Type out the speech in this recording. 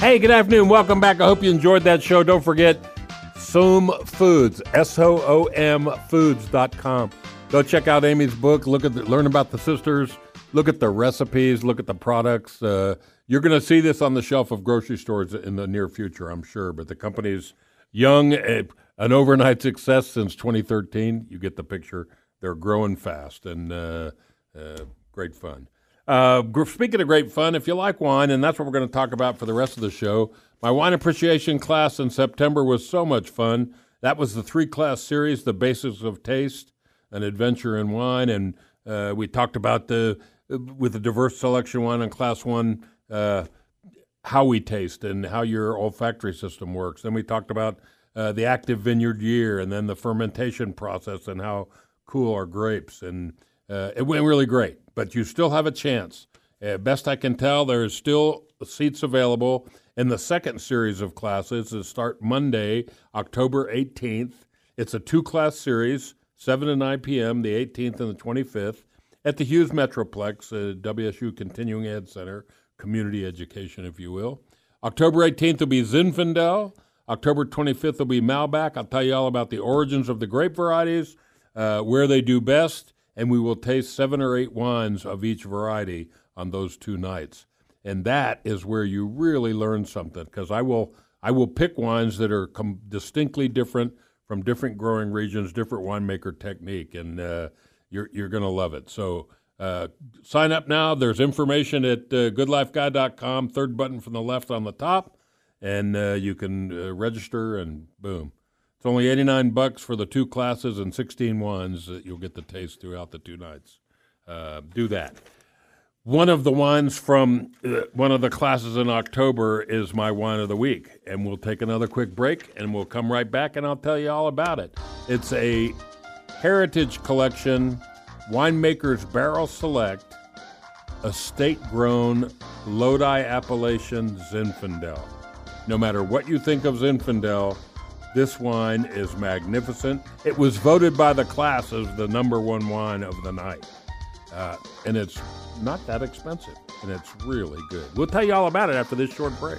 Hey, good afternoon. Welcome back. I hope you enjoyed that show. Don't forget Soom Foods, S O O M Foods.com. Go check out Amy's book. Look at the, learn about the sisters. Look at the recipes. Look at the products. Uh, you're going to see this on the shelf of grocery stores in the near future, I'm sure. But the company's young, uh, an overnight success since 2013. You get the picture. They're growing fast and uh, uh great fun. Uh, speaking of great fun, if you like wine, and that's what we're going to talk about for the rest of the show, my wine appreciation class in September was so much fun. That was the three class series, The Basics of Taste, An Adventure in Wine. And uh, we talked about the, with the diverse selection wine in class one, uh, how we taste and how your olfactory system works. Then we talked about uh, the active vineyard year and then the fermentation process and how cool are grapes. And uh, it went really great but you still have a chance. Uh, best I can tell, there's still seats available in the second series of classes that start Monday, October 18th. It's a two class series, 7 to 9 p.m., the 18th and the 25th, at the Hughes Metroplex, uh, WSU Continuing Ed Center, community education, if you will. October 18th will be Zinfandel. October 25th will be Malbec. I'll tell you all about the origins of the grape varieties, uh, where they do best, and we will taste seven or eight wines of each variety on those two nights. And that is where you really learn something because I will I will pick wines that are com- distinctly different from different growing regions, different winemaker technique, and uh, you're you're going to love it. So uh, sign up now. There's information at uh, goodlifeguy.com, third button from the left on the top, and uh, you can uh, register and boom. It's only 89 bucks for the two classes and 16 ones that you'll get the taste throughout the two nights. Uh, do that. One of the wines from uh, one of the classes in October is my wine of the week. And we'll take another quick break and we'll come right back and I'll tell you all about it. It's a Heritage Collection Winemaker's Barrel Select Estate Grown Lodi Appellation Zinfandel. No matter what you think of Zinfandel, this wine is magnificent. It was voted by the class as the number one wine of the night. Uh, and it's not that expensive, and it's really good. We'll tell you all about it after this short break.